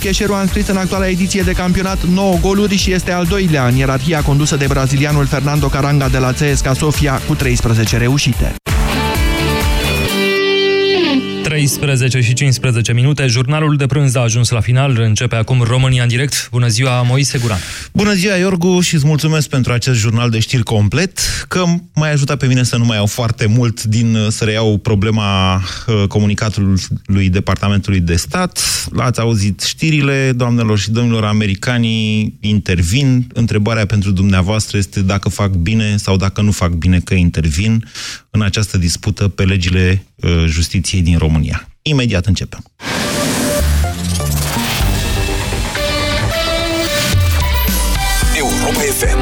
Cheșeru a înscris în actuala ediție de campionat 9 goluri și este al doilea în ierarhia condusă de brazilianul Fernando Caranga de la CSKA Sofia cu 13 reușite. 13 și 15 minute. Jurnalul de prânz a ajuns la final. Începe acum România în direct. Bună ziua, Moise Guran. Bună ziua, Iorgu, și îți mulțumesc pentru acest jurnal de știri complet, că m-ai ajutat pe mine să nu mai iau foarte mult din să reiau problema uh, comunicatului Departamentului de Stat. Ați auzit știrile, doamnelor și domnilor, americanii intervin. Întrebarea pentru dumneavoastră este dacă fac bine sau dacă nu fac bine că intervin în această dispută pe legile uh, justiției din România. Imediat începem. Europa FM.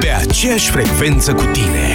Pe aceeași frecvență cu tine.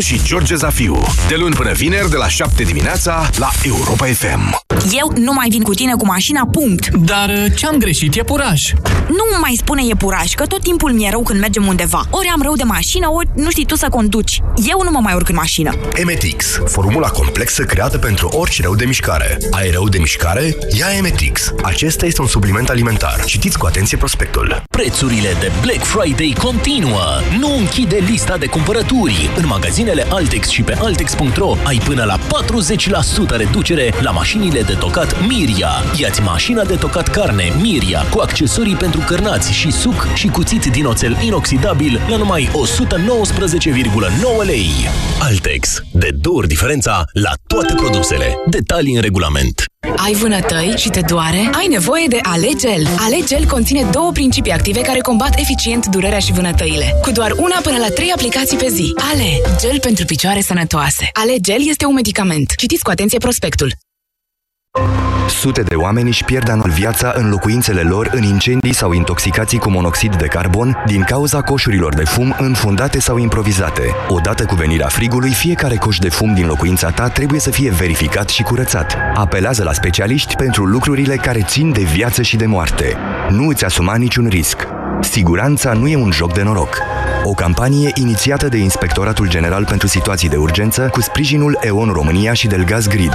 și George Zafiu. De luni până vineri, de la 7 dimineața, la Europa FM. Eu nu mai vin cu tine cu mașina, punct. Dar uh, ce-am greșit? E puraj. Nu mai spune e puraj, că tot timpul mi-e rău când mergem undeva. Ori am rău de mașină, ori nu știi tu să conduci. Eu nu mă mai urc în mașină. Emetix, formula complexă creată pentru orice rău de mișcare. Ai rău de mișcare? Ia Emetix. Acesta este un supliment alimentar. Citiți cu atenție prospectul. Prețurile de Black Friday continuă. Nu închide lista de cumpărături. În magazinele Altex și pe Altex.ro ai până la 40% reducere la mașinile de tocat Miria. Iați mașina de tocat carne Miria cu accesorii pentru cărnați și suc și cuțit din oțel inoxidabil la numai 119,9 lei. Altex. De două ori diferența la toate produsele. Detalii în regulament. Ai vânătăi și te doare? Ai nevoie de Alegel. Alegel conține două principii active care combat eficient durerea și vânătăile. Cu doar una până la trei aplicații pe zi. Ale, gel pentru picioare sănătoase. Alegel este un medicament. Citiți cu atenție prospectul. Sute de oameni își pierd anual viața în locuințele lor în incendii sau intoxicații cu monoxid de carbon din cauza coșurilor de fum înfundate sau improvizate. Odată cu venirea frigului, fiecare coș de fum din locuința ta trebuie să fie verificat și curățat. Apelează la specialiști pentru lucrurile care țin de viață și de moarte. Nu îți asuma niciun risc. Siguranța nu e un joc de noroc. O campanie inițiată de Inspectoratul General pentru Situații de Urgență cu sprijinul EON România și Delgaz Grid.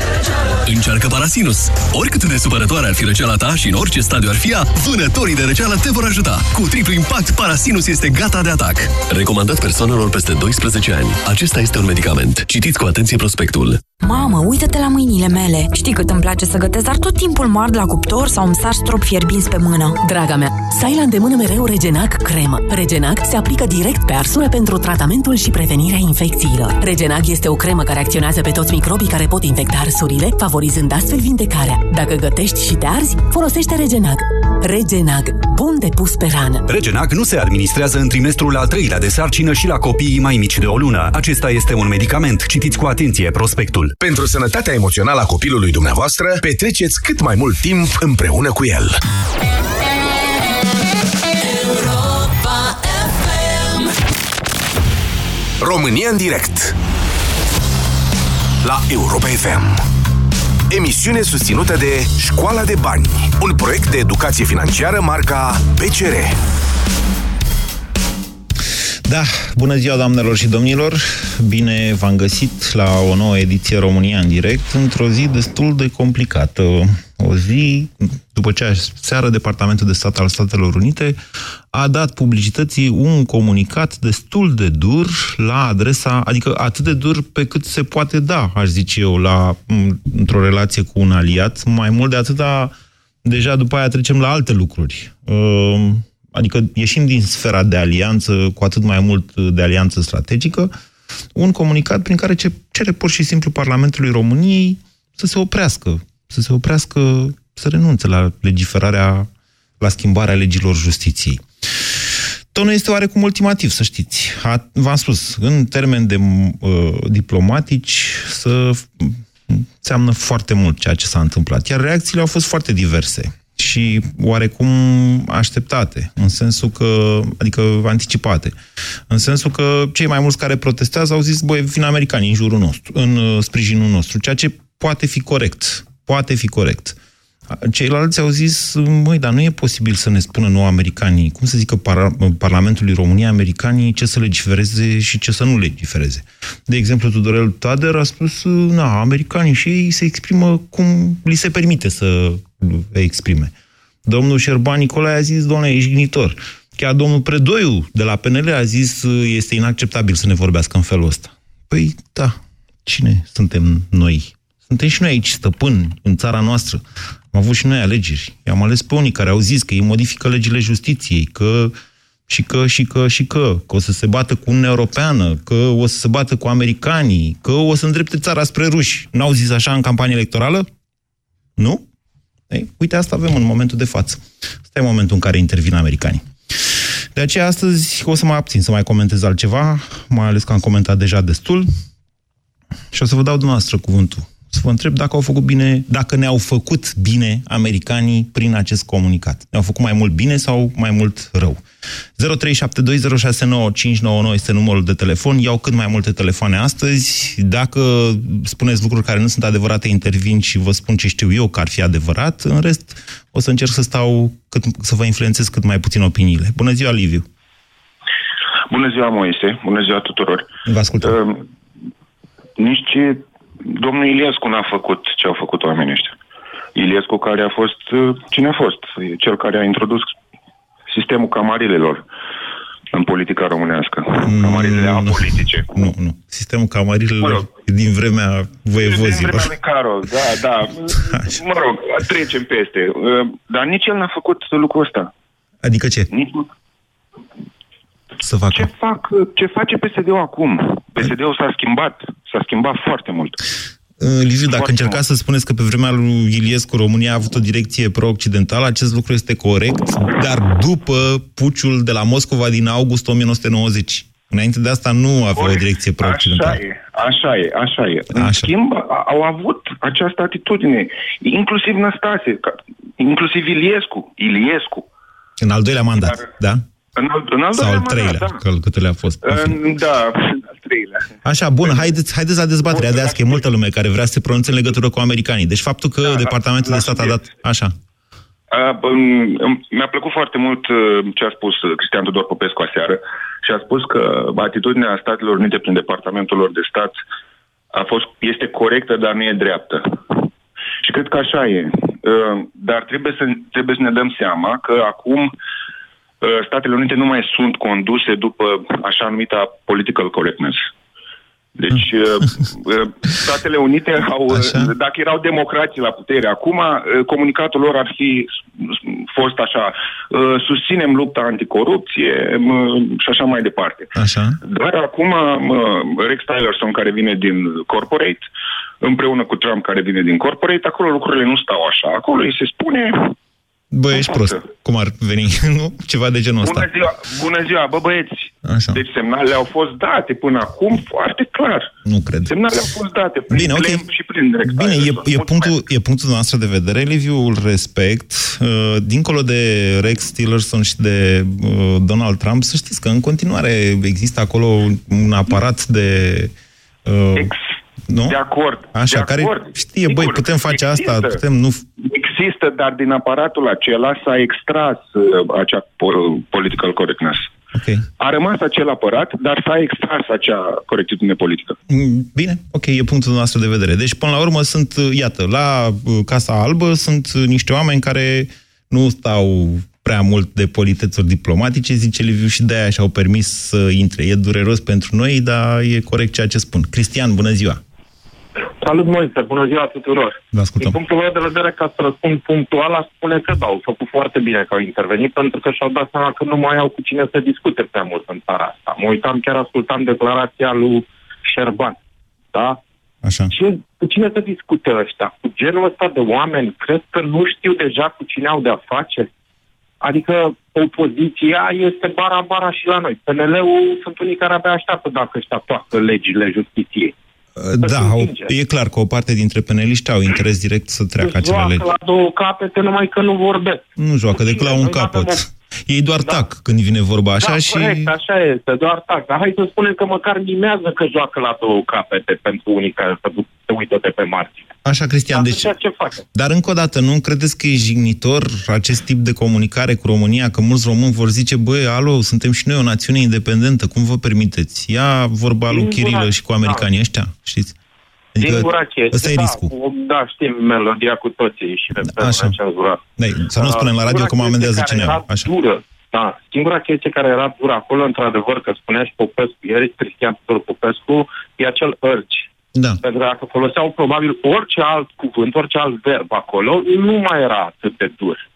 Încearcă Parasinus. Oricât de supărătoare ar fi răceala ta și în orice stadiu ar fi ea, vânătorii de răceală te vor ajuta. Cu triplu impact, Parasinus este gata de atac. Recomandat persoanelor peste 12 ani. Acesta este un medicament. Citiți cu atenție prospectul. Mamă, uită-te la mâinile mele. Știi cât îmi place să gătesc, dar tot timpul mă ard la cuptor sau îmi sar strop fierbinți pe mână. Draga mea, să ai la îndemână mereu Regenac cremă. Regenac se aplică direct pe arsură pentru tratamentul și prevenirea infecțiilor. Regenac este o cremă care acționează pe toți microbii care pot infecta arsurile, favorizând astfel vindecarea. Dacă gătești și te arzi, folosește Regenac. Regenac. Bun de pus pe rană. Regenac nu se administrează în trimestrul al treilea de sarcină și la copiii mai mici de o lună. Acesta este un medicament. Citiți cu atenție prospectul. Pentru sănătatea emoțională a copilului dumneavoastră, petreceți cât mai mult timp împreună cu el. România în direct La Europa FM Emisiune susținută de Școala de Bani Un proiect de educație financiară marca PCR Da, bună ziua doamnelor și domnilor, bine v-am găsit la o nouă ediție România în direct, într-o zi destul de complicată. O zi, după ce seară Departamentul de Stat al Statelor Unite a dat publicității un comunicat destul de dur la adresa, adică atât de dur pe cât se poate da, aș zice eu, la, într-o relație cu un aliat. Mai mult de atâta, deja după aia trecem la alte lucruri. Uh, adică ieșind din sfera de alianță, cu atât mai mult de alianță strategică, un comunicat prin care cere pur și simplu Parlamentului României să se oprească, să se oprească, să renunțe la legiferarea, la schimbarea legilor justiției. Tonul este oarecum ultimativ, să știți. V-am spus, în termeni de uh, diplomatici, să înseamnă foarte mult ceea ce s-a întâmplat. Iar reacțiile au fost foarte diverse și oarecum așteptate, în sensul că, adică anticipate, în sensul că cei mai mulți care protestează au zis, băi, vin americani în jurul nostru, în uh, sprijinul nostru, ceea ce poate fi corect, poate fi corect. Ceilalți au zis, măi, dar nu e posibil să ne spună nouă americanii, cum să zică par Parlamentului României americanii ce să legifereze și ce să nu legifereze. De exemplu, Tudorel Tader a spus, na, americanii și ei se exprimă cum li se permite să exprime. Domnul Șerban Nicolae a zis, doamne, ești gnitor. Chiar domnul Predoiu de la PNL a zis, este inacceptabil să ne vorbească în felul ăsta. Păi, da, cine suntem noi? Suntem și noi aici stăpâni în țara noastră. Am avut și noi alegeri. I-am ales pe unii care au zis că ei modifică legile justiției, că și că, și că, și că, că o să se bată cu Uniunea Europeană, că o să se bată cu americanii, că o să îndrepte țara spre ruși. N-au zis așa în campanie electorală? Nu? Ei, uite, asta avem în momentul de față. Asta e momentul în care intervin americanii. De aceea, astăzi o să mă abțin să mai comentez altceva, mai ales că am comentat deja destul. Și o să vă dau dumneavoastră cuvântul să vă întreb dacă au făcut bine, dacă ne-au făcut bine americanii prin acest comunicat. Ne-au făcut mai mult bine sau mai mult rău? 0372069599 este numărul de telefon. Iau cât mai multe telefoane astăzi. Dacă spuneți lucruri care nu sunt adevărate, intervin și vă spun ce știu eu că ar fi adevărat. În rest, o să încerc să stau, cât, să vă influențez cât mai puțin opiniile. Bună ziua, Liviu! Bună ziua, Moise! Bună ziua tuturor! Vă ascultăm. Uh, nici domnul Iliescu n-a făcut ce au făcut oamenii ăștia. Iliescu care a fost, uh, cine a fost? Cel care a introdus sistemul camarilelor în politica românească. Mm, Camarilele apolitice. Nu, nu. Sistemul camarilelor mă rog, din vremea voievozilor. Din vremea lui Caro, da, da. Așa. Mă rog, trecem peste. Uh, dar nici el n-a făcut lucrul ăsta. Adică ce? Nici, să facă? Ce, fac, ce face PSD-ul acum? PSD-ul s-a schimbat, s-a schimbat foarte mult. Uh, Liviu, dacă încercați să spuneți că pe vremea lui Iliescu România a avut o direcție pro-occidentală, acest lucru este corect, dar după puciul de la Moscova din august 1990. Înainte de asta nu avea Corect. o direcție pro-occidentală. Așa e, așa e, așa e. Așa. În schimb, au avut această atitudine, inclusiv Năstase, inclusiv Iliescu. Iliescu. În al doilea mandat, Dar, da? În al, în al Sau al treilea, da. că câte le-a fost. În, da, al treilea. Așa, bun, haideți, haideți la dezbaterea de azi, că e multă lume care vrea să se pronunțe în legătură cu americanii. Deci faptul că da, Departamentul de Stat a dat... Așa. mi-a plăcut foarte mult uh, ce a spus uh, Cristian Tudor Popescu aseară și a spus că atitudinea Statelor Unite prin Departamentul lor de Stat a fost, este corectă, dar nu e dreaptă. Și cred că așa e. Uh, dar trebuie să, trebuie să ne dăm seama că acum Uh, Statele Unite nu mai sunt conduse după așa numita political correctness. Deci, uh, uh, Statele Unite au, așa? dacă erau democrații la putere acum, comunicatul lor ar fi fost așa, susținem lupta anticorupție și așa mai departe. Așa. Dar acum Rex Tillerson, care vine din corporate, împreună cu Trump, care vine din corporate, acolo lucrurile nu stau așa. Acolo îi se spune, Bă, ești prost. Cum ar veni? nu? Ceva de genul ăsta. Bună ziua, bună ziua, bă băieți. Așa. Deci semnalele au fost date până acum foarte clar. Nu cred. Semnalele au fost date prin Bine, okay. și prin direct. Bine, e, e, punctul, e punctul noastră de vedere, Liviu, îl respect. Uh, dincolo de Rex Tillerson și de uh, Donald Trump, să știți că în continuare există acolo un aparat de... Uh, Ex nu? De acord. Așa, de care acord. știe, Sigur, băi, putem face există, asta, putem, nu... Există, dar din aparatul acela s-a extras uh, acea political correctness. Okay. A rămas acel aparat, dar s-a extras acea corectitudine politică. Mm, bine, ok, e punctul nostru de vedere. Deci, până la urmă, sunt, uh, iată, la uh, Casa Albă sunt uh, niște oameni care nu stau prea mult de politețuri diplomatice, zice Liviu, și de-aia și-au permis să intre. E dureros pentru noi, dar e corect ceea ce spun. Cristian, bună ziua! Salut, Moise, bună ziua tuturor. Vă ascultăm. Din punctul meu de vedere, ca să răspund punctual, aș spune că da, au făcut foarte bine că au intervenit, pentru că și-au dat seama că nu mai au cu cine să discute prea mult în țara asta. Mă uitam, chiar ascultam declarația lui Șerban, da? Așa. Ce, cu cine să discute ăștia? Cu genul ăsta de oameni? Cred că nu știu deja cu cine au de-a face? Adică opoziția este bara-bara și la noi. PNL-ul sunt unii care abia așteaptă dacă ăștia toată legile justiției. Da, o, e clar că o parte dintre peneliști au interes direct să treacă acele Joacă legi. la două capete numai că nu vorbesc. Nu joacă decât la un Noi capăt. Avem Ei doar tac când vine vorba așa da, și... corect, așa este, doar tac. Dar hai să spunem că măcar mimează că joacă la două capete pentru unii care se, duc- se uită de pe margine. Așa, Cristian, deci... Ceea ce fac. Dar încă o dată, nu credeți că e jignitor acest tip de comunicare cu România? Că mulți români vor zice, băi, alo, suntem și noi o națiune independentă, cum vă permiteți? Ia vorba lui Singura- Chirilă și cu americanii ăștia, știți? Adică Singura chestie, ăsta e da, riscul. cu- Da, știm melodia cu toții și de pe Așa. cenzurat. Da, să nu spunem la radio că mă amendează chestie care cineva. era Așa. Dură, da, singura chestie care era dură acolo, într-adevăr, că spunea și Popescu ieri, Cristian Tudor Popescu, e acel urge. Da. Pentru că dacă foloseau probabil orice alt cuvânt, orice alt verb acolo, nu mai era atât de dur.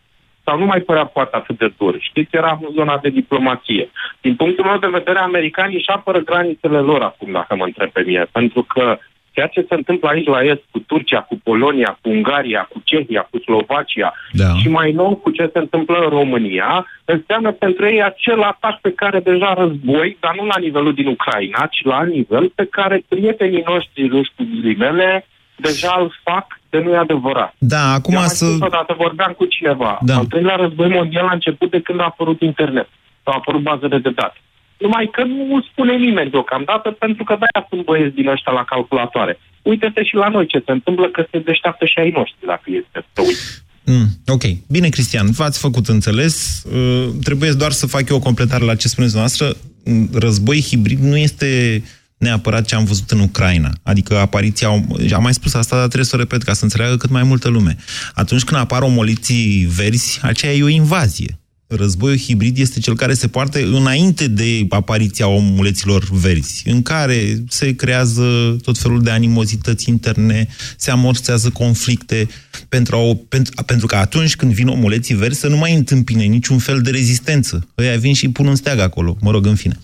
Sau nu mai părea poate atât de dur. Știți, era în zona de diplomație. Din punctul meu de vedere, americanii își apără granițele lor acum, dacă mă întreb pe mine. Pentru că ceea ce se întâmplă aici la est, cu Turcia, cu Polonia, cu Ungaria, cu Cehia, cu Slovacia Da. și mai nou cu ce se întâmplă în România, înseamnă pentru ei acel atac pe care deja război, dar nu la nivelul din Ucraina, ci la nivel pe care prietenii noștri, nu știu, ghilimele, deja îl fac de nu e adevărat. Da, acum Eu mai să... spus odată, vorbeam cu cineva. Da. Al treilea război mondial a început de când a apărut internet. Sau a apărut bazele de date. Numai că nu spune nimeni deocamdată, pentru că de-aia sunt băieți din ăștia la calculatoare. Uite-te și la noi ce se întâmplă, că se deșteaptă și ai noștri, dacă este să uiți. Mm, ok. Bine, Cristian, v-ați făcut înțeles. Uh, trebuie doar să fac eu o completare la ce spuneți noastră. Mm, Război hibrid nu este neapărat ce am văzut în Ucraina. Adică apariția, am mai spus asta, dar trebuie să o repet ca să înțeleagă cât mai multă lume. Atunci când apar omoliții verzi, aceea e o invazie. Războiul hibrid este cel care se poartă înainte de apariția omuleților verzi, în care se creează tot felul de animozități interne, se amorțează conflicte, pentru, a, o- pentru, pentru că atunci când vin omuleții verzi să nu mai întâmpine niciun fel de rezistență. Ăia vin și pun un steag acolo, mă rog, în fine.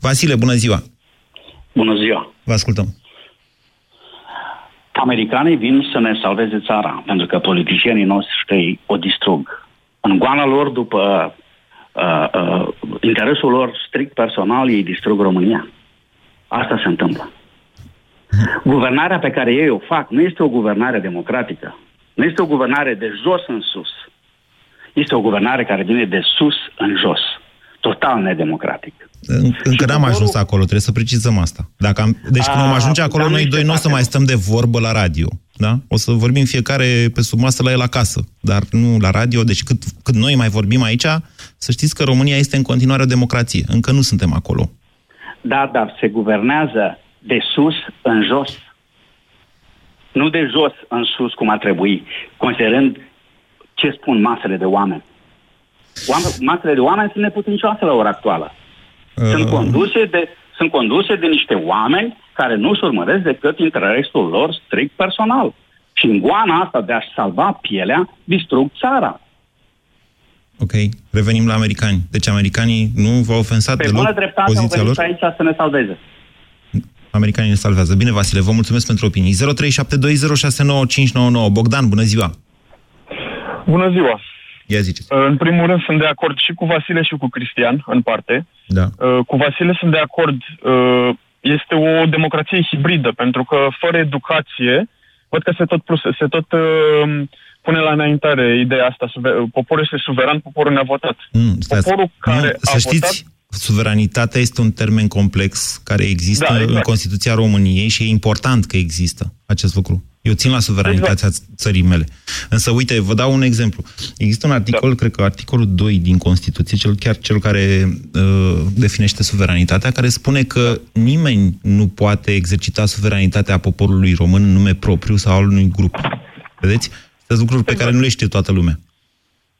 Vasile, bună ziua! Bună ziua! Vă ascultăm. Americanii vin să ne salveze țara, pentru că politicienii noștri o distrug. În goana lor, după uh, uh, interesul lor strict personal, ei distrug România. Asta se întâmplă. Guvernarea pe care ei o fac nu este o guvernare democratică. Nu este o guvernare de jos în sus. Este o guvernare care vine de sus în jos. Total nedemocratic. În- Încă n-am ajuns acolo, trebuie să precizăm asta. Dacă am, deci când A, am ajunge acolo, dar nu noi este doi nu o să mai stăm de vorbă la radio. Da? O să vorbim fiecare pe sub masă la el acasă, dar nu la radio. Deci cât, cât noi mai vorbim aici, să știți că România este în continuare o democrație. Încă nu suntem acolo. Da, dar se guvernează de sus în jos. Nu de jos în sus cum ar trebui, considerând ce spun masele de oameni. Oameni masele de oameni sunt neputincioase la ora actuală. Sunt conduse de, sunt conduse de niște oameni care nu-și urmăresc decât interesul lor strict personal. Și în goana asta de a-și salva pielea, distrug țara. Ok, revenim la americani. Deci americanii nu v-au ofensat Pe deloc bună dreptate au poziția venit lor? aici să ne salveze. Americanii ne salvează. Bine, Vasile, vă mulțumesc pentru opinii. 0372069599. Bogdan, bună ziua! Bună ziua! Ia ziceți. În primul rând sunt de acord și cu Vasile și cu Cristian, în parte. Da. Uh, Cu Vasile sunt de acord. uh, Este o democrație hibridă, pentru că fără educație, văd că se tot, plus, se tot uh, pune la înaintare ideea asta. suve- Poporul este suveran, poporul ne-a votat. Mm, stați. Poporul care nu, a să știți, votat... suveranitatea este un termen complex care există Da, în exact. Constituția României și e important că există acest lucru. Eu țin la suveranitatea Exact. țării mele. Însă, uite, vă dau un exemplu. Există un articol, Da. cred că articolul 2 din Constituție, cel chiar cel care uh, definește suveranitatea, care spune că nimeni nu poate exercita suveranitatea poporului român în nume propriu sau al unui grup. Vedeți? Sunt lucruri pe care nu le știe toată lumea.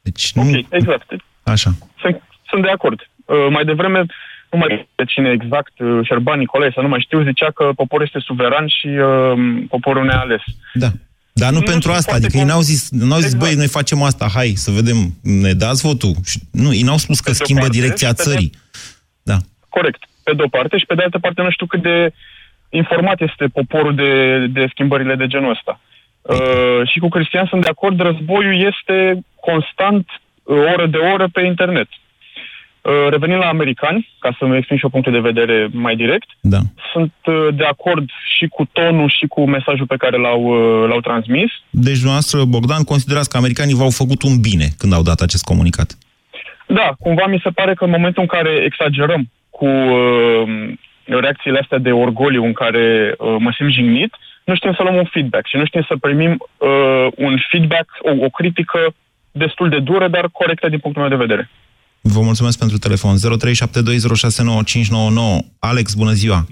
Deci nu... Ok, exact. Așa. Sunt, sunt de acord. Uh, mai devreme nu mai știu cine exact, uh, Șerban Nicolae, să nu mai știu, zicea că poporul este suveran și uh, poporul ne-a ales. Da. Dar nu, Nu pentru sunt asta, foarte adică ei n-au zis, n-au zis Exact. băi, noi facem asta, hai să vedem, ne dați votul. Și- Nu, ei n-au spus că Pe de-o schimbă parte, direcția și pe de- țării. Da. Corect, pe de-o parte, și pe de altă parte nu știu cât de informat este poporul de, de schimbările de genul ăsta. Uh, și cu Cristian sunt de acord, războiul este constant, uh, oră de oră, pe internet. Uh, revenind la americani, ca să-mi exprim și o punct de vedere mai direct, Da. sunt uh, de acord și cu tonul și cu mesajul pe care l-au, uh, l-au transmis. Deci, dumneavoastră, Bogdan, considerați că americanii v-au făcut un bine când au dat acest comunicat. Da, cumva mi se pare că în momentul în care exagerăm cu uh, reacțiile astea de orgoliu în care uh, mă simt jignit, nu știm să luăm un feedback și nu știm să primim uh, un feedback, o, o critică destul de dură, dar corectă din punctul meu de vedere. Vă mulțumesc pentru telefon. 0372069599. Alex, bună ziua!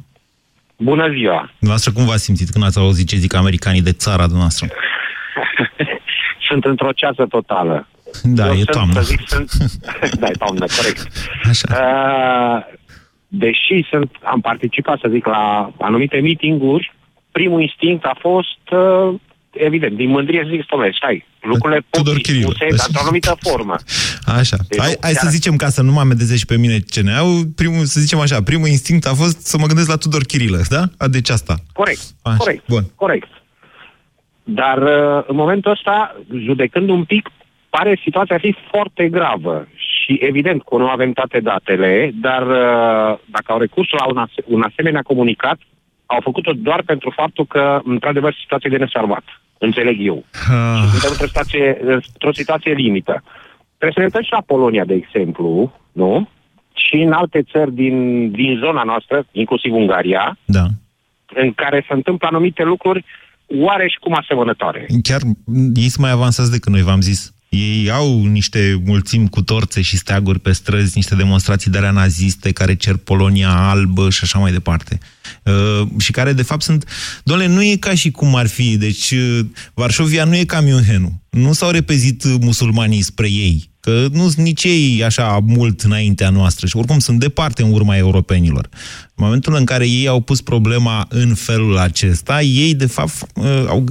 Bună ziua! Dumneavoastră, cum v-ați simțit când ați auzit ce zic americanii de țara dumneavoastră? Sunt într-o ceasă totală. Da, Eu e sunt, toamnă. Să zic, sunt... da, e toamnă, corect. Așa. Uh, deși sunt, am participat, să zic, la anumite meeting-uri, primul instinct a fost, uh, evident, din mândrie să zic, stome, stai, lucrurile pot Tudor fi Chirilă. spuse într-o anumită formă. Așa. Deci, hai, nu, hai să chiar- zicem, ca să nu mă amendeze și pe mine CNA-ul, primul, să zicem așa, primul instinct a fost să mă gândesc la Tudor Chirilă, da? A, deci asta. Corect, Așa, corect, bun. corect. Dar uh, în momentul ăsta, judecând un pic, pare situația a fi foarte gravă. Și evident că nu avem toate datele, dar uh, dacă au recurs la un, ase- un asemenea comunicat, au făcut-o doar pentru faptul că, într-adevăr, situația e de nesalvat. Înțeleg eu. Ah. Și suntem într-o situație, într-o situație limită. Trebuie să ne uităm și la Polonia, de exemplu, nu? Și în alte țări din, din zona noastră, inclusiv Ungaria, Da. în care se întâmplă anumite lucruri oareși cum asemănătoare. Chiar m, ei sunt mai avansați decât noi, v-am zis. Ei au niște mulțimi cu torțe și steaguri pe străzi, niște demonstrații de alea naziste care cer Polonia albă și așa mai departe. Uh, și care, de fapt, sunt... Doamne, nu e ca și cum ar fi. Deci, uh, Varșovia nu e ca Münchenul. Nu s-au repezit uh, musulmanii spre ei. Că nu sunt nici ei așa mult înaintea noastră și oricum sunt departe în urma europenilor. În momentul în care ei au pus problema în felul acesta, ei, de fapt, uh, au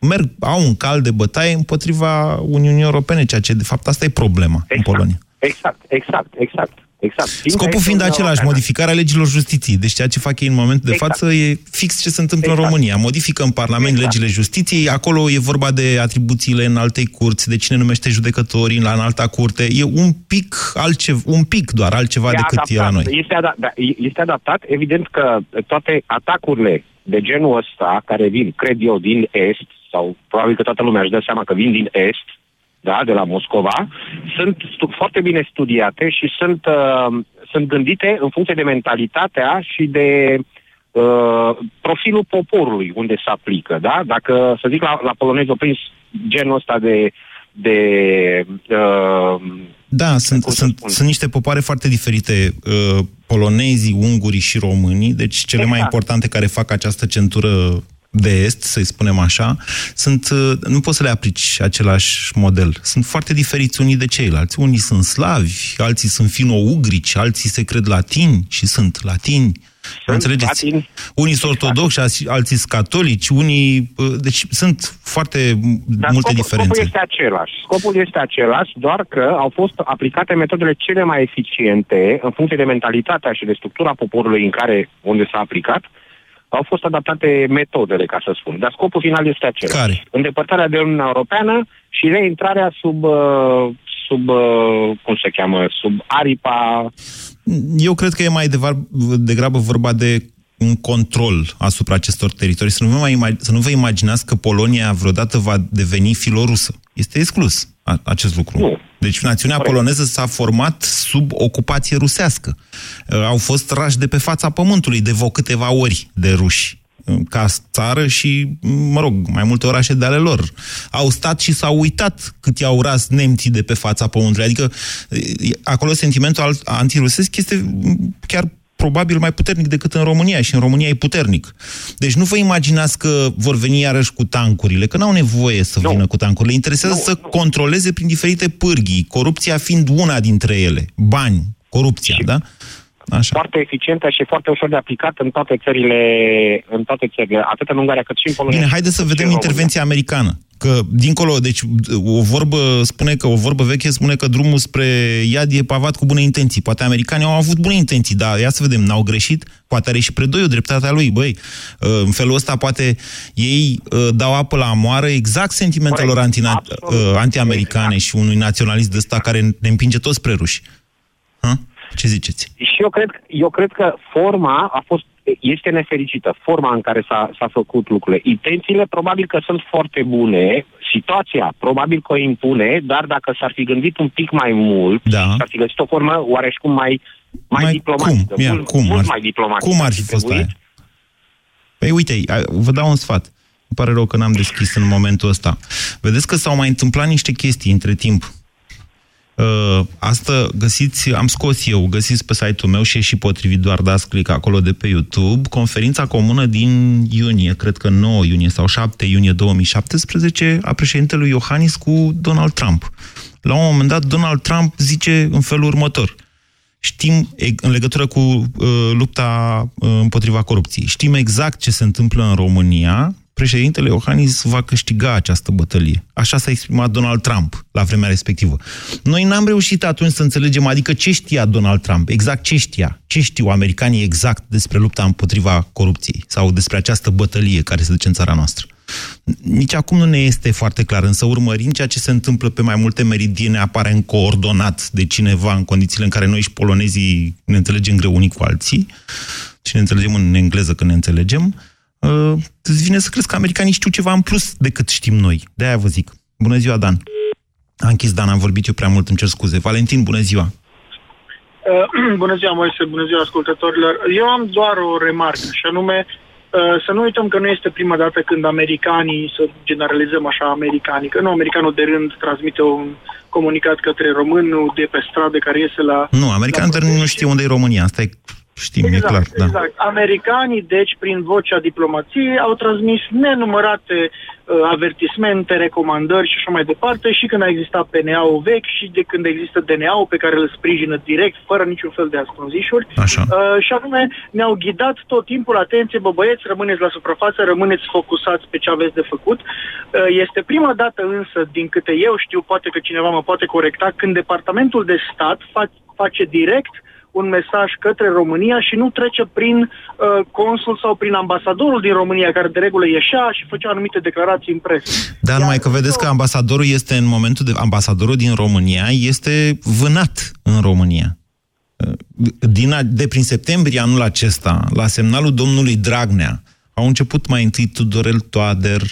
merg, au un cal de bătaie împotriva Uniunii Europene, ceea ce de fapt asta e problema în Polonia. Exact, exact, exact. exact. Scopul este fiind Uniunea același, Europeană. modificarea legilor justiției. Deci ceea ce fac ei în momentul de Exact. față e fix ce se întâmplă în România. Modifică în Parlament legile justiției, acolo e vorba de atribuțiile în altei curți, de cine numește judecătorii la în alta curte. E un pic altceva, un pic doar altceva E decât e la adaptat, noi. Este, ada- da, este adaptat. Evident că toate atacurile de genul ăsta, care vin, cred eu, din Est, sau probabil că toată lumea își dă seama că vin din Est, da, de la Moscova, sunt stu- foarte bine studiate și sunt, uh, sunt gândite în funcție de mentalitatea și de uh, profilul poporului unde se aplică, da? Dacă, să zic, la, la polonezi au prins genul ăsta de, de uh, Da, sunt, sunt, sunt niște popoare foarte diferite, uh, polonezii, ungurii și românii, deci cele mai Exact. importante care fac această centură de est, să-i spunem așa, sunt, uh, nu poți să le aplici același model. Sunt foarte diferiți unii de ceilalți. Unii sunt slavi, alții sunt fino-ugrici, alții se cred latini și sunt latini. Înțelegeți? latini. Unii sunt ortodoxi, alții- alții sunt catolici, unii... uh, Deci sunt foarte Dar multe scopul, diferențe. Scopul este același. Scopul este același, doar că au fost aplicate metodele cele mai eficiente în funcție de mentalitatea și de structura poporului în care, unde s-a aplicat, au fost adaptate metodele, ca să spun. Dar scopul final este același. Care? Îndepărtarea de Uniunea Europeană și reintrarea sub, uh, sub uh, cum se cheamă, sub aripa Eu cred că e mai devar, degrabă vorba de un control asupra acestor teritorii. Să nu, vă mai imag- să nu vă imaginați că Polonia vreodată va deveni filorusă. Este exclus a, acest lucru. Nu. Deci națiunea poloneză s-a format sub ocupație rusească. Uh, Au fost rași de pe fața pământului de vreo câteva ori de ruși uh, ca țară și, mă rog, mai multe orașe de ale lor. Au stat și s-au uitat cât i-au ras nemții de pe fața pământului. Adică e, acolo sentimentul al- antirusesc este m, chiar probabil mai puternic decât în România și în România e puternic. Deci nu vă imaginați că vor veni iarăși cu tancurile, că n-au nevoie să vină cu tancurile. Interesează să controleze prin diferite pârghii, corupția fiind una dintre ele. Bani, corupția, da? Așa. foarte eficientă și foarte ușor de aplicat în toate țările, în toate țările, atât în Ungaria cât și în Polonia. Bine, haideți să vedem intervenția americană. Că, dincolo, deci, o vorbă spune că, o vorbă veche spune că drumul spre iad e pavat cu bune intenții. Poate americanii au avut bune intenții, dar ia să vedem, n-au greșit? Poate are și Predoiu dreptatea lui, băi. uh, În felul ăsta, poate ei uh, dau apă la moară exact sentimentelor anti, uh, anti-americane și unui naționalist de ăsta care ne împinge toți spre ruși. Ha? Ce ziceți? Și eu cred, eu cred că forma a fost este nefericită, forma în care s-a, s-a făcut lucrurile. Intențiile probabil că sunt foarte bune, situația probabil că o impune, dar dacă s-ar fi gândit un pic mai mult, da. s-ar fi găsit o formă oareșcum mai, mai, mai diplomatică, cum? Ia, mult, cum mult ar, mai diplomatică. Cum ar fi fost aia? Păi uite, vă dau un sfat. Îmi pare rău că n-am deschis în momentul ăsta. Vedeți că s-au mai întâmplat niște chestii între timp. Uh, asta găsiți, am scos eu, găsiți pe site-ul meu și e și potrivit doar dați click acolo de pe YouTube, conferința comună din iunie, cred că 9 iunie sau 7 iunie 2017, a președintelui Iohannis cu Donald Trump. La un moment dat, Donald Trump zice în felul următor. Știm, în legătură cu uh, lupta uh, împotriva corupției, știm exact ce se întâmplă în România, președintele Iohannis va câștiga această bătălie. Așa s-a exprimat Donald Trump la vremea respectivă. Noi n-am reușit atunci să înțelegem, adică ce știa Donald Trump, exact ce știa, ce știu americanii exact despre lupta împotriva corupției sau despre această bătălie care se duce în țara noastră. Nici acum nu ne este foarte clar, însă urmărind ceea ce se întâmplă pe mai multe meridiene aparent coordonat de cineva în condițiile în care noi și polonezii ne înțelegem greu unii cu alții și ne înțelegem în engleză când ne înțelegem, uh, îți vine să crezi că americanii știu ceva în plus decât știm noi. De-aia vă zic. Bună ziua, Dan. A închis Dan, am vorbit eu prea mult, îmi cer scuze. Valentin, bună ziua. Uh, bună ziua, Moise, bună ziua ascultătorilor. Eu am doar o remarcă, și anume uh, să nu uităm că nu este prima dată când americanii, să generalizăm așa americanii, că nu americanul de rând transmite un comunicat către românul de pe stradă care iese la... Nu, americanul de rând nu știe unde e România, asta e Știm, exact, e clar, da. Exact. Americanii, deci, prin vocea diplomației, au transmis nenumărate uh, avertismente, recomandări și așa mai departe, și când a existat PNA-ul vechi și de când există DNA-ul pe care îl sprijină direct, fără niciun fel de ascunzișuri. Așa. Uh, și anume, ne-au ghidat tot timpul, atenție, bă băieți, rămâneți la suprafață, rămâneți focusați pe ce aveți de făcut. Uh, este prima dată însă, din câte eu știu, poate că cineva mă poate corecta, când Departamentul de Stat fa- face direct un mesaj către România și nu trece prin uh, consul sau prin ambasadorul din România, care de regulă ieșea și făcea anumite declarații în presă. Da, numai că vedeți că ambasadorul este în momentul de... Ambasadorul din România este vânat în România. Din, a- de prin septembrie anul acesta, la semnalul domnului Dragnea, au început mai întâi Tudorel Toader,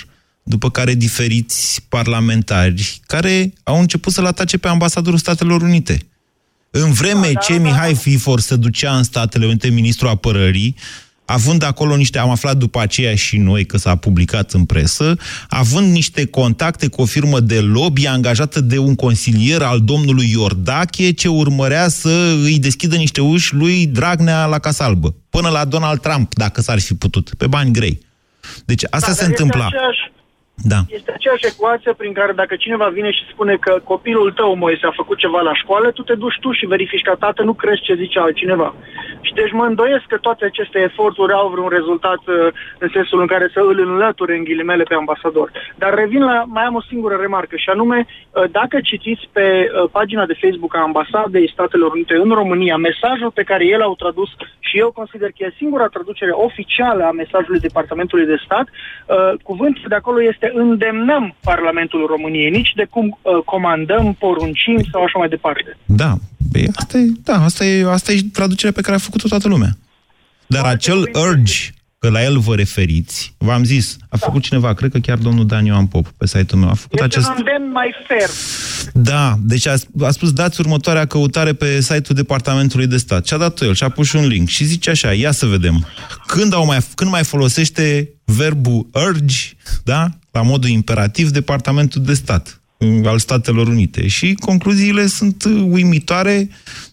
după care diferiți parlamentari, care au început să-l atace pe ambasadorul Statelor Unite. În vreme Da, ce Mihai Fifor se ducea în Statele Unite, ministrul apărării, având acolo niște, am aflat după aceea și noi că s-a publicat în presă, având niște contacte cu o firmă de lobby angajată de un consilier al domnului Iordache, ce urmărea să îi deschidă niște uși lui Dragnea la Casa Albă, până la Donald Trump, dacă s-ar fi putut, pe bani grei. Deci asta Da, se dar întâmpla. Este aceeași, Da. este aceeași ecuație prin care dacă cineva vine și spune că copilul tău, Moise, a făcut ceva la școală, tu te duci tu și verifici ca tată, nu crezi ce zice altcineva. Și deci mă îndoiesc că toate aceste eforturi au vreun rezultat uh, în sensul în care să îl înlăture în ghilimele pe ambasador. Dar revin la, mai am o singură remarcă și anume, uh, dacă citiți pe uh, pagina de Facebook a ambasadei Statelor Unite în România mesajul pe care el au tradus și eu consider că e singura traducere oficială a mesajului Departamentului de Stat, uh, cuvântul de acolo este îndemnăm Parlamentul României, nici de cum uh, comandăm, poruncim sau așa mai departe. Da, Păi asta e, da, asta e, asta e traducerea pe care a făcut-o toată lumea. Dar acel urge, că la el vă referiți, v-am zis, a făcut cineva, cred că chiar domnul Dan Ioan Pop, pe site-ul meu, a făcut Este acest... un îndemn mai ferm. Da, deci a, a spus dați următoarea căutare pe site-ul Departamentului de Stat. Și a dat el și a pus și un link și zice așa, ia să vedem. Când, au mai, când mai folosește verbul urge, da, la modul imperativ, Departamentul de Stat mm, al Statelor Unite. Și concluziile sunt uh, uimitoare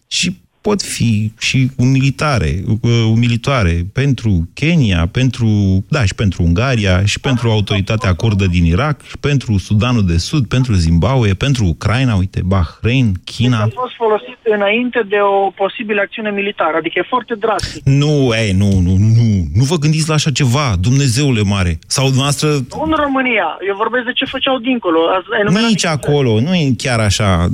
și pot fi și umilitare, uh, umilitoare pentru Kenya, pentru, da, și pentru Ungaria, și pentru autoritatea kurdă din Irak, și pentru Sudanul de Sud, pentru Zimbabwe, pentru Ucraina, uite, Bahrain, China. Au fost folosite înainte de o posibilă acțiune militară. Adică e foarte drastic. Nu, ei, nu, nu, nu. Nu vă gândiți la așa ceva, Dumnezeule mare. Sau dumneavoastră... Nu în România. Eu vorbesc de ce făceau dincolo. Ați enumerat Nici acolo, nu e chiar așa.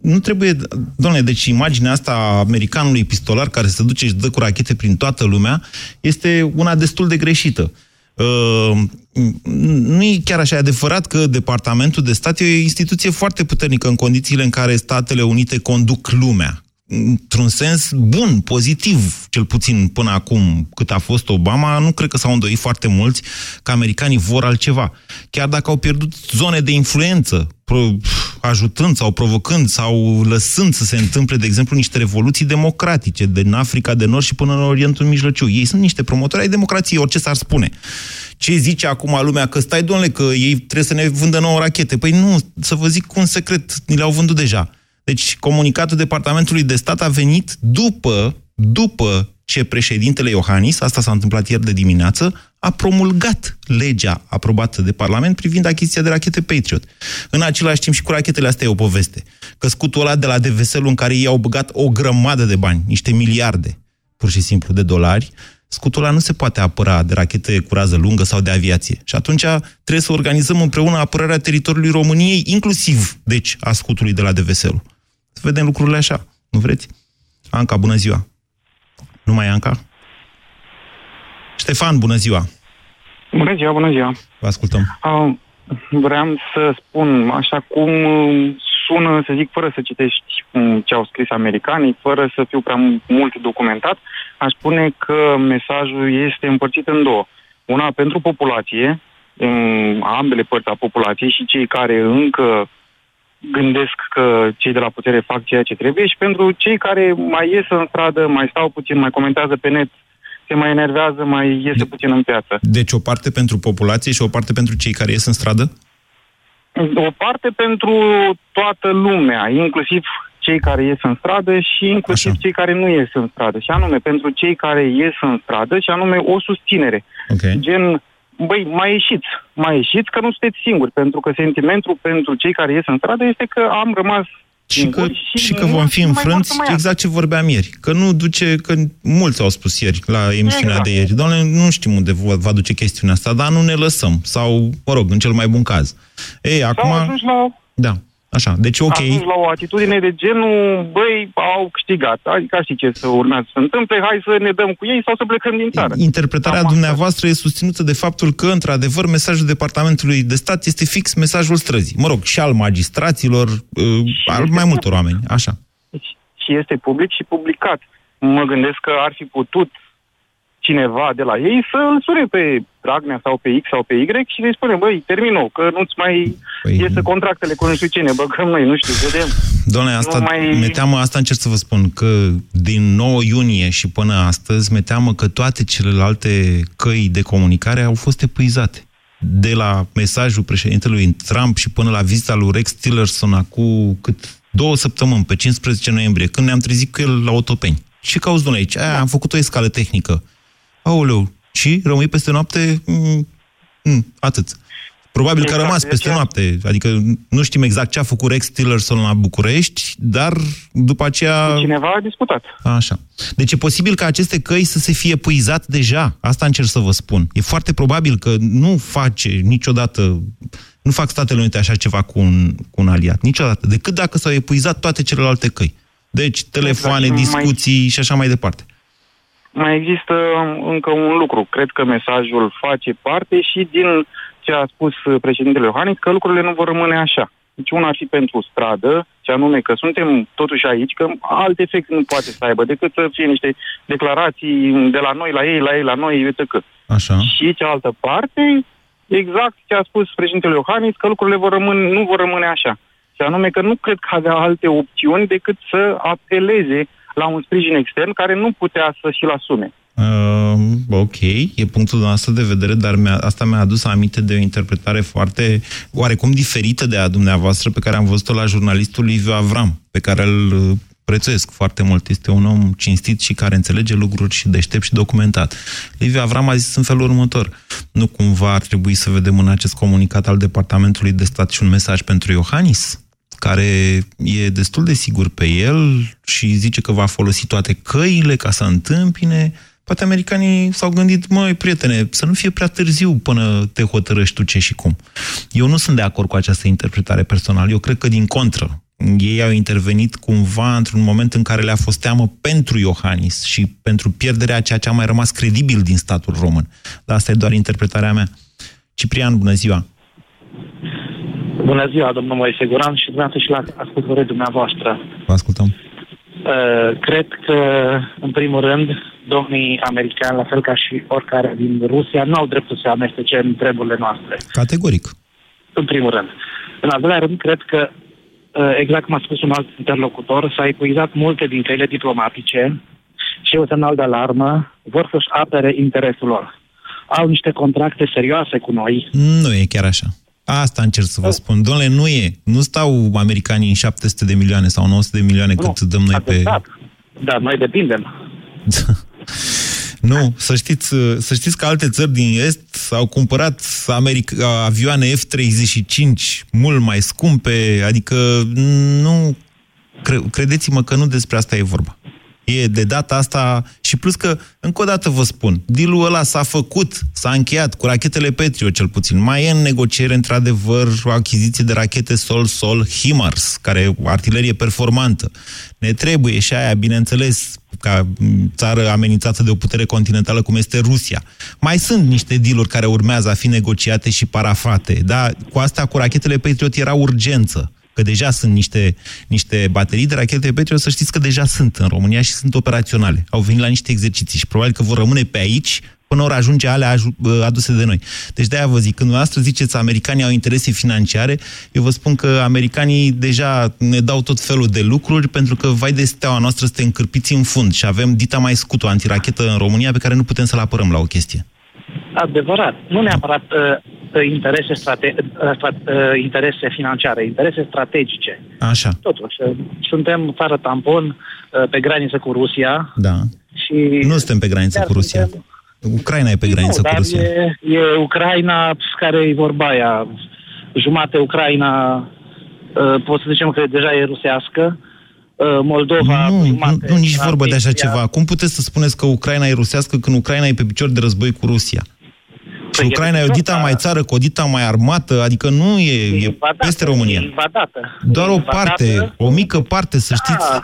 Nu trebuie... Doamne, deci imaginea asta a americanului pistolar care se duce și dă cu rachete prin toată lumea este una destul de greșită. Uh, nu e chiar așa adevărat că Departamentul de Stat e o instituție foarte puternică în condițiile în care Statele Unite conduc lumea. Într-un sens bun, pozitiv, cel puțin până acum cât a fost Obama, nu cred că s-au îndoit foarte mulți că americanii vor altceva. Chiar dacă au pierdut zone de influență, ajutând sau provocând sau lăsând să se întâmple, de exemplu, niște revoluții democratice din Africa de Nord și până în Orientul Mijlociu. Ei sunt niște promotori ai democrației, orice s-ar spune. Ce zice acum lumea? Că stai, domnule, că ei trebuie să ne vândă nouă rachete. Păi nu, să vă zic cu un secret, ni le-au vândut deja. Deci, comunicatul Departamentului de Stat a venit după, după ce președintele Iohannis, asta s-a întâmplat ieri de dimineață, a promulgat legea aprobată de Parlament privind achiziția de rachete Patriot. În același timp și cu rachetele astea e o poveste. Că scutul ăla de la DVSL în care ei au băgat o grămadă de bani, niște miliarde, pur și simplu, de dolari, scutul ăla nu se poate apăra de rachete cu rază lungă sau de aviație. Și atunci trebuie să organizăm împreună apărarea teritoriului României, inclusiv, deci, a scutului de la DVSL. Să vedem lucrurile așa. Nu vreți? Anca, bună ziua! Nu mai e Anca? Ștefan, bună ziua! Bună ziua, bună ziua! Vă ascultăm. Uh, vreau să spun, așa cum sună, să zic, fără să citești ce au scris americanii, fără să fiu prea mult documentat, aș spune că mesajul este împărțit în două. Una pentru populație, în ambele părți a populației și cei care încă gândesc că cei de la putere fac ceea ce trebuie și pentru cei care mai ies în stradă, mai stau puțin, mai comentează pe net, se mai enervează, mai iese de, puțin în piață. Deci o parte pentru populație și o parte pentru cei care ies în stradă? O parte pentru toată lumea, inclusiv cei care ies în stradă și inclusiv Așa. cei care nu ies în stradă. Și anume, pentru cei care ies în stradă și anume o susținere. Okay. Gen, băi, mai ieșiți, mai ieșiți că nu sunteți singuri, pentru că sentimentul pentru cei care ies în stradă este că am rămas și că, și, și că vom fi înfrânți, exact ce vorbeam ieri. Că nu duce, că mulți au spus ieri la emisiunea exact. de ieri. Doamne, nu știm unde va duce chestiunea asta, dar nu ne lăsăm. Sau, mă rog, în cel mai bun caz. Ei, acum... la... Da. Așa, deci ok. Ajuns la o atitudine de genul, băi, au câștigat, adică știi ce să urmează să întâmple, hai să ne dăm cu ei sau să plecăm din țară. Interpretarea Am dumneavoastră e susținută de faptul că, într-adevăr, mesajul Departamentului de Stat este fix mesajul străzii. Mă rog, și al magistraților, uh, al mai multor oameni, așa. Deci, și este public și publicat. Mă gândesc că ar fi putut cineva de la ei să îl sune pe Dragnea sau pe X sau pe Y și să-i spune, băi, termină că nu-ți mai păi... iese contractele cu nu știu cine, băgăm noi, nu știu, vedem. Doamne, asta, nu mai... mi teamă, asta încerc să vă spun, că din 9 iunie și până astăzi, mi teamă că toate celelalte căi de comunicare au fost epuizate. De la mesajul președintelui Trump și până la vizita lui Rex Tillerson acum cât două săptămâni, pe 15 noiembrie, când ne-am trezit cu el la Otopeni. Ce cauți, domnule, aici? Aia, am făcut o escală tehnică. Aoleu, și rămâi peste noapte? Mm, mm, atât. Probabil exact, că a rămas peste deci, noapte, adică nu știm exact ce a făcut Rex Tillerson la București, dar după aceea... Cineva a discutat. Așa. Deci e posibil ca aceste căi să se fie puizat deja. Asta încerc să vă spun. E foarte probabil că nu face niciodată, nu fac Statele Unite așa ceva cu un, cu un aliat, niciodată, decât dacă s-au epuizat toate celelalte căi. Deci telefoane, exact. discuții mai... și așa mai departe mai există încă un lucru. Cred că mesajul face parte și din ce a spus președintele Iohannis, că lucrurile nu vor rămâne așa. Deci una ar fi pentru stradă, și anume că suntem totuși aici, că alt efect nu poate să aibă decât să fie niște declarații de la noi la ei, la ei la noi, uite că. Așa. Și cealaltă parte, exact ce a spus președintele Iohannis, că lucrurile vor rămâne, nu vor rămâne așa. Și anume că nu cred că avea alte opțiuni decât să apeleze la un sprijin extern care nu putea să și-l asume. Uh, ok, e punctul nostru de vedere, dar mi asta mi-a adus aminte de o interpretare foarte, oarecum diferită de a dumneavoastră, pe care am văzut-o la jurnalistul Liviu Avram, pe care îl uh, prețuiesc foarte mult. Este un om cinstit și care înțelege lucruri și deștept și documentat. Liviu Avram a zis în felul următor. Nu cumva ar trebui să vedem în acest comunicat al Departamentului de Stat și un mesaj pentru Iohannis? Care e destul de sigur pe el și zice că va folosi toate căile ca să întâmpine, poate americanii s-au gândit, măi, prietene, să nu fie prea târziu până te hotărăști tu ce și cum. Eu nu sunt de acord cu această interpretare personală. Eu cred că, din contră, ei au intervenit cumva într-un moment în care le-a fost teamă pentru Iohannis și pentru pierderea ceea ce a mai rămas credibil din statul român. Dar asta e doar interpretarea mea. Ciprian, bună ziua! Bună ziua, domnul Moise Guran și dumneavoastră și la ascultătorii dumneavoastră. Vă ascultăm. Uh, cred că, în primul rând, domnii americani, la fel ca și oricare din Rusia, nu au dreptul să amestece în treburile noastre. Categoric. În primul rând. În al doilea rând, cred că, uh, exact cum a spus un alt interlocutor, s-a epuizat multe din căile diplomatice și o semnal de alarmă vor să-și apere interesul lor. Au niște contracte serioase cu noi. Nu e chiar așa. Asta încerc să vă spun. Domnule, nu e. Nu stau americanii în 700 de milioane sau 900 de milioane cât Nu, dăm noi pe... adevărat. Dar noi depindem. Nu, să știți, să știți că alte țări din Est au cumpărat America, avioane F-35 mult mai scumpe, adică nu... Cre, credeți-mă că nu despre asta e vorba. E de data asta și plus că, încă o dată vă spun, dealul ăla s-a făcut, s-a încheiat cu rachetele Patriot cel puțin. Mai e în negociere, într-adevăr, o achiziție de rachete Sol-Sol HIMARS, care e o artilerie performantă. Ne trebuie și aia, bineînțeles, ca țară amenințată de o putere continentală cum este Rusia. Mai sunt niște dealuri care urmează a fi negociate și parafate, dar cu asta, cu rachetele Patriot, era urgență că deja sunt niște, niște baterii de rachete Patriot, să știți că deja sunt în România și sunt operaționale. Au venit la niște exerciții și probabil că vor rămâne pe aici până ori ajunge alea aduse de noi. Deci de-aia vă zic, când dumneavoastră ziceți americanii au interese financiare, eu vă spun că americanii deja ne dau tot felul de lucruri pentru că, vai de steaua noastră, suntem încârpiți în fund și avem dita mai scut o antirachetă în România pe care nu putem să-l apărăm la o chestie. Adevărat. Nu neapărat uh, interese, strate- uh, stra- uh, interese financiare, interese strategice. Așa. Totuși, uh, suntem țară tampon uh, pe graniță cu Rusia Da. și... Nu suntem pe graniță Chiar cu Rusia. Ucraina e pe graniță nu, cu dar Rusia. E, e Ucraina care e vorba aia. Jumate Ucraina, uh, pot să zicem că deja e rusească. Uh, Moldova, Nu, nu, jumate... nu, nici vorbă de așa Transnistria. ceva. Cum puteți să spuneți că Ucraina e rusească când Ucraina e pe picior de război cu Rusia? Și Păi, Ucraina e o dita mai țară, cu o dita mai armată, adică nu e, e peste România. E invadată. Doar E o invadată. parte, o mică parte, să știți. Da,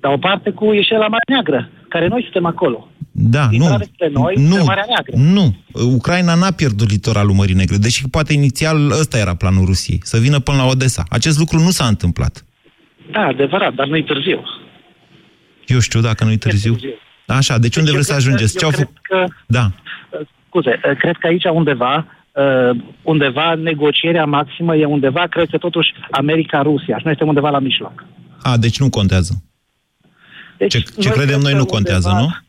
dar o parte cu ieșirea la Marea Neagră, care noi suntem acolo. Da, nu, Intrare spre noi, nu, spre Marea Neagră. nu. Ucraina n-a pierdut litoralul Mării Negre, deși poate inițial ăsta era planul Rusiei, să vină până la Odessa. Acest lucru nu s-a întâmplat. Da, adevărat, dar nu-i târziu. Eu știu dacă nu-i târziu. târziu. Așa, deci unde eu vreți să cred că- ajungeți? eu Ce au cred făcut? că, Da. uh, scuze, uh, cred că aici undeva, uh, undeva negocierea maximă e undeva, cred că totuși America-Rusia și noi suntem undeva la mijloc. A, deci nu contează. Deci, Ce, ce noi credem cred noi că nu contează, undeva-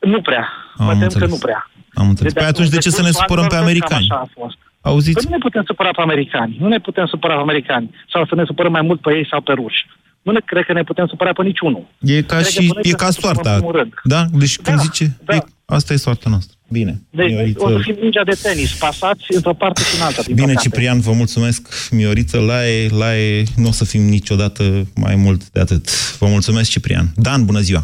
nu? Nu prea. Am Mă tem că înțeles. nu prea. Am înțeles. De Păi atunci de ce să ne decursul supărăm pe anilor, cred că americani? cam Așa a fost. Auziți? Păi nu ne putem supăra pe americani. Nu ne putem supăra pe americani. Sau să ne supărăm mai mult pe ei sau pe ruși. Nu ne cred că ne putem supăra pe niciunul. E ca Cred că și, pe noi e trebuie ca să supărăm soarta. în primul rând. Da? Deci când Da, zice, e, asta e soarta noastră. Bine. Deci Mioriță- o să fim mingea de tenis, pasați într-o parte și în alta. din Bine, păcate. Ciprian, vă mulțumesc. Mioriță, Lae, Lae, nu o să fim niciodată mai mult de atât. Vă mulțumesc, Ciprian. Dan, bună ziua!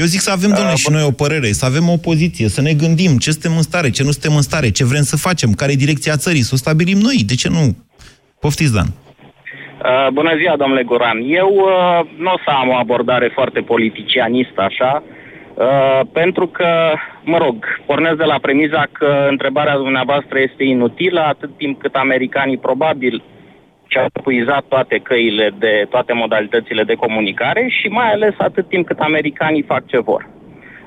Eu zic să avem, domnule, și noi o părere, să avem o poziție, să ne gândim ce suntem în stare, ce nu suntem în stare, ce vrem să facem, care e direcția țării, să o stabilim noi. De ce nu? Poftiți, Dan. Uh, bună ziua, domnule Goran. Eu uh, nu o să am o abordare foarte politicianistă, așa, uh, pentru că, mă rog, pornesc de la premiza că întrebarea dumneavoastră este inutilă atât timp cât americanii probabil și-au epuizat toate căile de toate modalitățile de comunicare și mai ales atât timp cât americanii fac ce vor.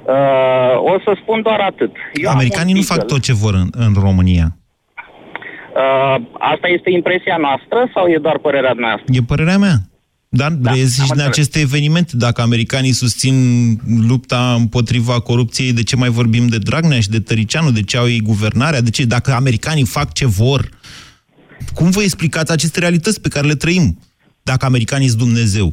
Uh, o să spun doar atât. Eu am Americanii un nu fac Beagle. tot ce vor în, în România. Uh, asta este impresia noastră sau e doar părerea noastră? E părerea mea. Dar da, reiese și din înțeles. aceste evenimente. Dacă americanii susțin lupta împotriva corupției, de ce mai vorbim de Dragnea și de Tăricianu? De ce au ei guvernarea? De ce? Dacă americanii fac ce vor, cum vă explicați aceste realități pe care le trăim? Dacă americanii sunt Dumnezeu.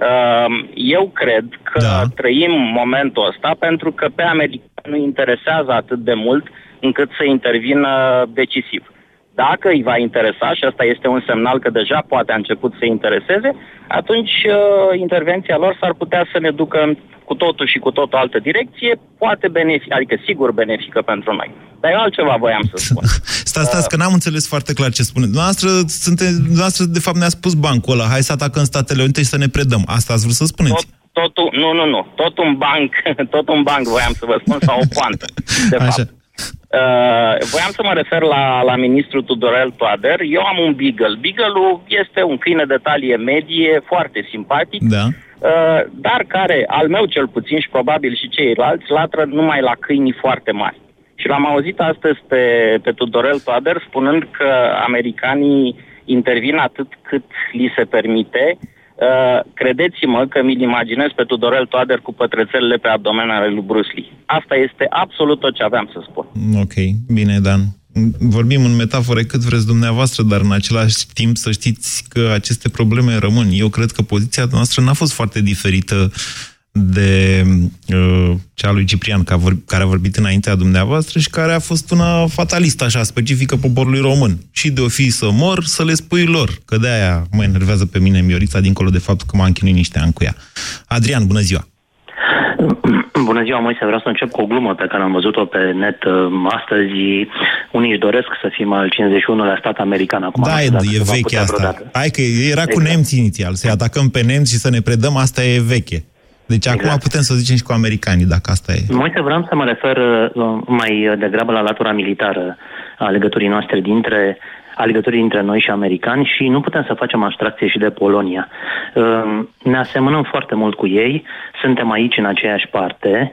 Uh, Eu cred că da. trăim momentul ăsta pentru că pe americani nu interesează atât de mult încât să intervină decisiv. Dacă îi va interesa, și asta este un semnal că deja poate a început să intereseze, atunci uh, intervenția lor s-ar putea să ne ducă în cu totul și cu totul altă direcție, poate benefic, adică sigur benefică pentru noi. Dar eu altceva voiam să spun. Stați, stați, că n-am înțeles foarte clar ce spuneți. Dumneavoastră, sunte, dumneavoastră, de fapt, ne-a spus bancul ăla, hai să atacăm Statele Unite și să ne predăm. Asta ați vrut să spuneți? Tot, totul, nu, nu, nu. Tot un banc, tot un banc voiam să vă spun, sau o poantă, de fapt. Așa. Uh, voiam să mă refer la, la ministrul Tudorel Toader. Eu am un beagle. Beagle-ul este un câine de talie medie, foarte simpatic. Da. Uh, dar care, al meu cel puțin și probabil și ceilalți, latră numai la câinii foarte mari. Și l-am auzit astăzi pe, pe Tudorel Toader spunând că americanii intervin atât cât li se permite. Uh, credeți-mă că mi-l imaginez pe Tudorel Toader cu pătrățelele pe abdomenele lui Bruce Lee. Asta este absolut tot ce aveam să spun. Ok, bine, Dan vorbim în metafore cât vreți dumneavoastră, dar în același timp să știți că aceste probleme rămân. Eu cred că poziția noastră n-a fost foarte diferită de uh, cea lui Ciprian, care a vorbit înaintea dumneavoastră și care a fost una fatalistă, așa, specifică poporului român. Și de o fi să mor, să le spui lor. Că de-aia mă enervează pe mine Miorița, dincolo de faptul că m-a închinuit niște ani cu ea. Adrian, bună ziua! Bună ziua, Moise. Vreau să încep cu o glumă pe care am văzut-o pe net uh, astăzi. Unii își doresc să fim al 51-lea stat american. Acum da, e, e veche asta. Vreodată. Hai că era cu exact. nemții inițial. Să-i atacăm pe nemți și să ne predăm, asta e veche. Deci exact. acum putem să zicem și cu americanii, dacă asta e. Moise, vreau să mă refer uh, mai degrabă la latura militară a legăturii noastre dintre a legăturii dintre noi și americani și nu putem să facem abstracție și de Polonia. Ehm, ne asemănăm foarte mult cu ei, suntem aici în aceeași parte.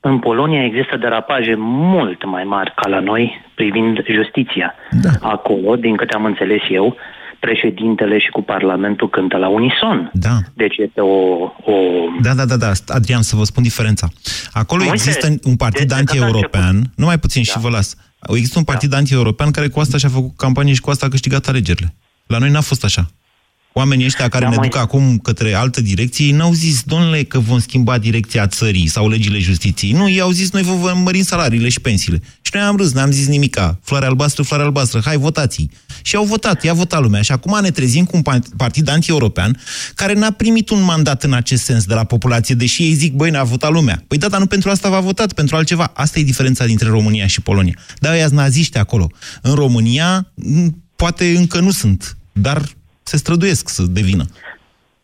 În Polonia există derapaje mult mai mari ca la noi privind justiția. Da. Acolo, din câte am înțeles eu, președintele și cu Parlamentul cântă la unison. Da. Deci este o, o... Da, da, da, da. Adrian, să vă spun diferența. Acolo Moise, există un partid anti-european, numai puțin da. și vă las. Există un partid da. anti-european care cu asta și-a făcut campanie și cu asta a câștigat alegerile. La noi n-a fost așa. Oamenii ăștia care da, ne mai... duc acum către altă direcție, ei n-au zis, domnule, că vom schimba direcția țării sau legile justiției. Nu, ei au zis, noi vă vom mări salariile și pensiile. Și noi am râs, n-am zis nimica. Floare albastră, floare albastră, hai votați Și au votat, i-a votat lumea. Și acum ne trezim cu un partid anti-european care n-a primit un mandat în acest sens de la populație, deși ei zic, băi, ne-a votat lumea. Păi da, dar nu pentru asta v-a votat, pentru altceva. Asta e diferența dintre România și Polonia. Da, ăia naziști acolo. În România, poate încă nu sunt, dar se străduiesc să devină.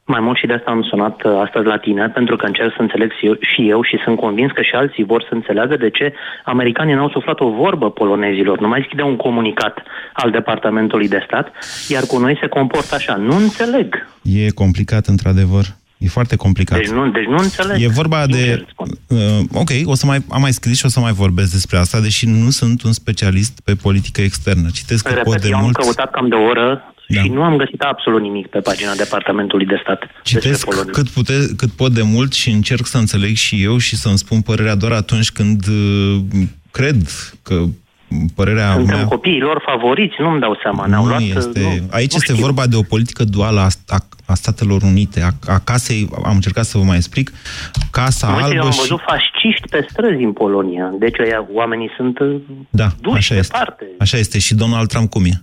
Mai mult și de asta am sunat uh, astăzi la tine, pentru că încerc să înțeleg și eu și sunt convins că și alții vor să înțeleagă de ce americanii n-au suflat o vorbă polonezilor. Nu mai zic de un comunicat al Departamentului de Stat, iar cu noi se comportă așa. Nu înțeleg. E complicat, într-adevăr. E foarte complicat. Deci nu, deci nu înțeleg. E vorba de... Uh, ok, o să mai, am mai scris și o să mai vorbesc despre asta, deși nu sunt un specialist pe politică externă. Citesc Repet, pot de eu mult... am căutat cam de o oră da. Și nu am găsit absolut nimic pe pagina Departamentului de Stat. Citesc cât, pute, cât pot de mult și încerc să înțeleg și eu și să-mi spun părerea doar atunci când uh, cred că părerea Suntem mea... copiii lor favoriți, nu-mi dau seama. Nu luat, este... Nu, Aici nu este știu. vorba de o politică duală a, a, a Statelor Unite, a, a casei, am încercat să vă mai explic, Casa Uite, Albă eu am și... văzut fasciști pe străzi în Polonia. Deci aia, oamenii sunt uh, Da, duși așa este. departe. Așa este. Și Donald Trump cum e?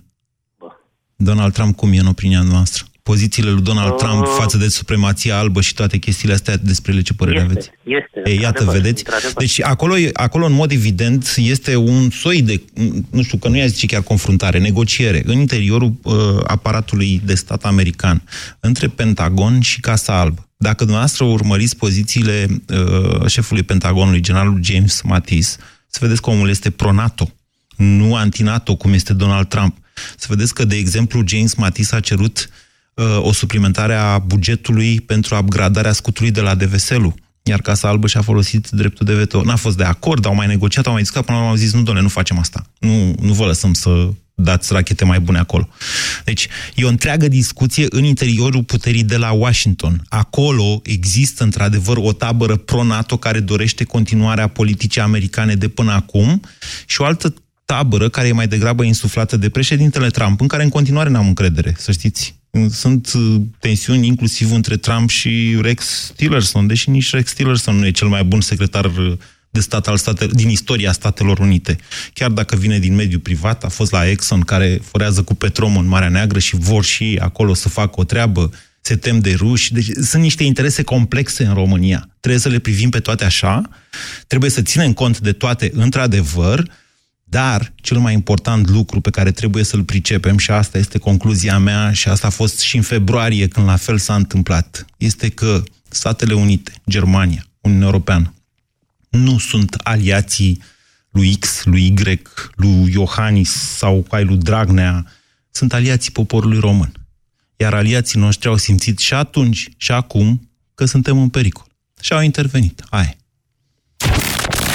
Donald Trump cum e în opinia noastră? Pozițiile lui Donald uh, Trump față de supremația albă și toate chestiile astea, despre ele ce părere este, aveți? Este, E, iată, într-adevăr, vedeți? într-adevăr. Deci acolo, acolo, în mod evident, este un soi de, nu știu, că nu i-a zice chiar confruntare, negociere în interiorul uh, aparatului de stat american, între Pentagon și Casa Albă. Dacă dumneavoastră urmăriți pozițiile uh, șefului Pentagonului, generalul James Mattis, să vedeți că omul este pro-NATO, nu anti-NATO, cum este Donald Trump. Să vedeți că, de exemplu, James Mattis a cerut uh, o suplimentare a bugetului pentru upgradarea scutului de la DVSL-ul. Iar Casa Albă și-a folosit dreptul de veto. N-a fost de acord, au mai negociat, au mai discutat, până la urmă au zis, nu, doamne, nu facem asta. Nu, nu vă lăsăm să dați rachete mai bune acolo. Deci, e o întreagă discuție în interiorul puterii de la Washington. Acolo există, într-adevăr, o tabără pro-NATO care dorește continuarea politicii americane de până acum și o altă tabără care e mai degrabă insuflată de președintele Trump, în care în continuare n-am încredere, să știți. Sunt uh, tensiuni inclusiv între Trump și Rex Tillerson, deși nici Rex Tillerson nu e cel mai bun secretar uh, de stat al state, din istoria Statelor Unite. Chiar dacă vine din mediul privat, a fost la Exxon, care forează cu petromul în Marea Neagră și vor și acolo să facă o treabă, se tem de ruși. Deci sunt niște interese complexe în România. Trebuie să le privim pe toate așa, trebuie să ținem cont de toate într-adevăr, dar cel mai important lucru pe care trebuie să-l pricepem, și asta este concluzia mea, și asta a fost și în februarie când la fel s-a întâmplat, este că Statele Unite, Germania, Uniunea Europeană, nu sunt aliații lui X, lui Y, lui Iohannis sau ai lui Dragnea, sunt aliații poporului român. Iar aliații noștri au simțit și atunci și acum că suntem în pericol. Și au intervenit. Aia.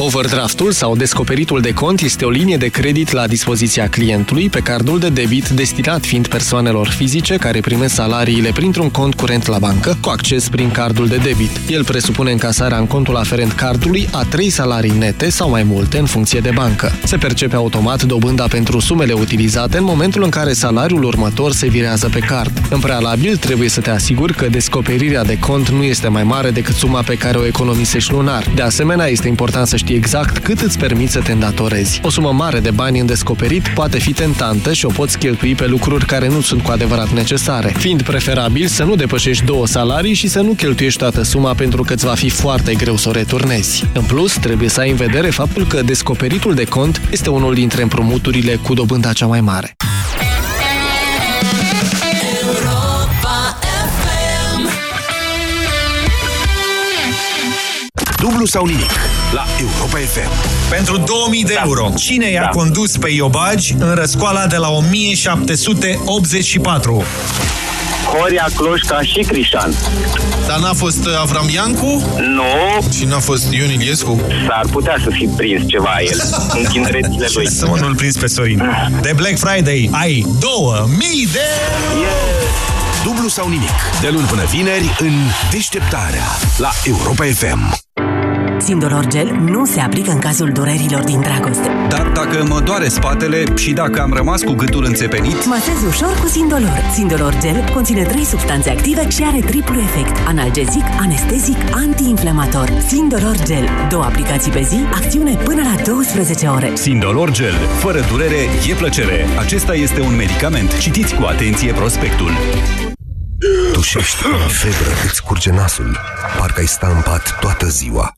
Overdraftul sau descoperitul de cont este o linie de credit la dispoziția clientului pe cardul de debit destinat fiind persoanelor fizice care primesc salariile printr-un cont curent la bancă cu acces prin cardul de debit. El presupune încasarea în contul aferent cardului a trei salarii nete sau mai multe în funcție de bancă. Se percepe automat dobânda pentru sumele utilizate în momentul în care salariul următor se virează pe card. În prealabil trebuie să te asiguri că descoperirea de cont nu este mai mare decât suma pe care o economisești lunar. De asemenea, este important să știi știi exact cât îți permiți să te îndatorezi. O sumă mare de bani în descoperit poate fi tentantă și o poți cheltui pe lucruri care nu sunt cu adevărat necesare, fiind preferabil să nu depășești două salarii și să nu cheltuiești toată suma pentru că îți va fi foarte greu să o returnezi. În plus, trebuie să ai în vedere faptul că descoperitul de cont este unul dintre împrumuturile cu dobânda cea mai mare. Dublu sau nimic la Europa FM. Pentru 2000 de Da. euro, cine i-a Da. condus pe Iobagi în răscoala de la 1784? Horia, Cloșca și Crișan. Dar n-a fost uh, Avram Iancu? Nu. Și n-a fost Ion Iliescu? S-ar putea să fi prins ceva el în tinerețile lui. Să mă nu-l prins pe Sorin. De Black Friday ai 2000 de... Dublu sau nimic. De luni până vineri în deșteptarea la Europa FM. Sindolor Gel nu se aplică în cazul durerilor din dragoste. Dar dacă mă doare spatele și dacă am rămas cu gâtul înțepenit, Masez ușor cu Sindolor. Sindolor Gel conține trei substanțe active și are triplu efect. Analgezic, anestezic, antiinflamator. Sindolor Gel. Două aplicații pe zi, acțiune până la 12 ore. Sindolor Gel. Fără durere, e plăcere. Acesta este un medicament. Citiți cu atenție prospectul. Tușești, ai febră, îți curge nasul. Parcă ai sta în pat toată ziua.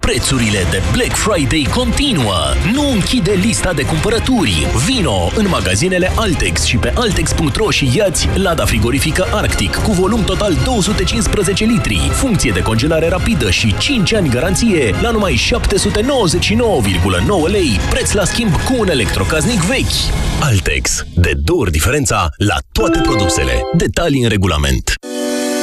Prețurile de Black Friday continuă. Nu închide lista de cumpărături. Vino în magazinele Altex și pe altex.ro și iați lada frigorifică Arctic cu volum total 215 litri, funcție de congelare rapidă și 5 ani garanție la numai 799,9 lei, preț la schimb cu un electrocaznic vechi. Altex. De două ori diferența la toate produsele. Detalii în regulament.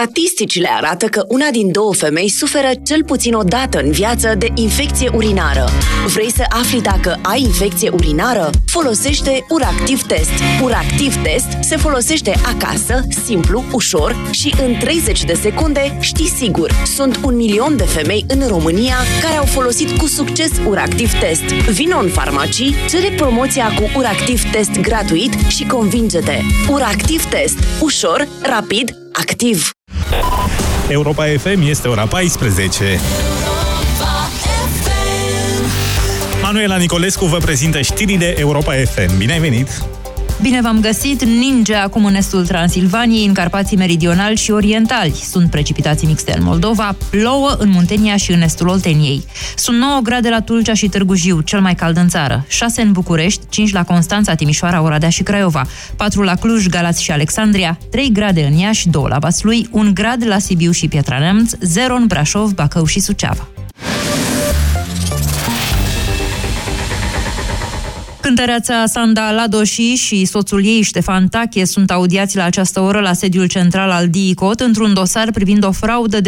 Statisticile arată că una din două femei suferă cel puțin o dată în viață de infecție urinară. Vrei să afli dacă ai infecție urinară? Folosește Uractiv Test. Uractiv Test se folosește acasă, simplu, ușor și în 30 de secunde știi sigur. Sunt un milion de femei în România care au folosit cu succes Uractiv Test. Vino în farmacii, cere promoția cu Uractiv Test gratuit și convinge-te. Uractiv Test. Ușor, rapid, activ. Europa FM este ora 14. Manuela Nicolescu vă prezintă știrile Europa FM. Bine ai venit! Bine v-am găsit! Ninge acum în estul Transilvaniei, în Carpații Meridionali și Orientali. Sunt precipitații mixte în Moldova, plouă în Muntenia și în estul Olteniei. Sunt 9 grade la Tulcea și Târgu Jiu, cel mai cald în țară, 6 în București, 5 la Constanța, Timișoara, Oradea și Craiova, 4 la Cluj, Galați și Alexandria, 3 grade în Iași, 2 la Vaslui, 1 grad la Sibiu și Pietra Neamț, 0 în Brașov, Bacău și Suceava. Cântăreața Sanda Ladoși și soțul ei, Ștefan Tache, sunt audiați la această oră la sediul central al DICOT într-un dosar privind o fraudă de